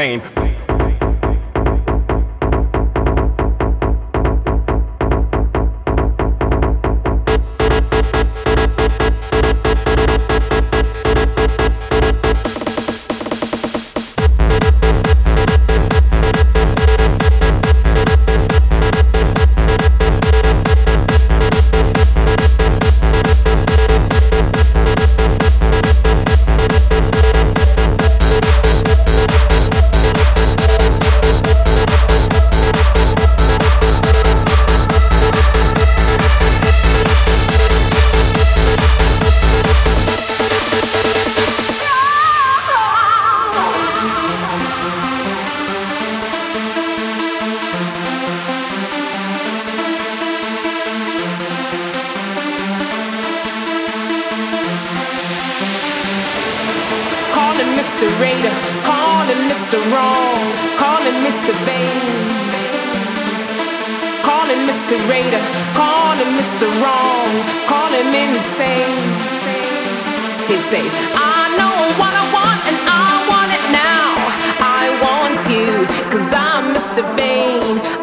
Vain. Mr. Raider, call him Mr. Wrong, call him Mr. Vain. Call him Mr. Raider, call him Mr. Wrong, call him insane. He'd say, I know what I want and I want it now. I want you, cause I'm Mr. Vain.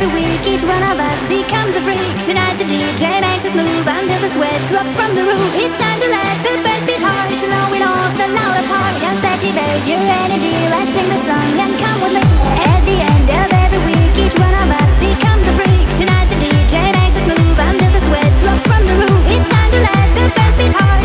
every week, each one of us becomes a freak. Tonight the DJ makes us move until the sweat drops from the roof. It's time to let the best beat hard, to know it all the loud part. Just activate your energy, let's sing the song and come with me. At the end of every week, each one of us becomes a freak. Tonight the DJ makes us move until the sweat drops from the roof. It's time to let the best beat hard,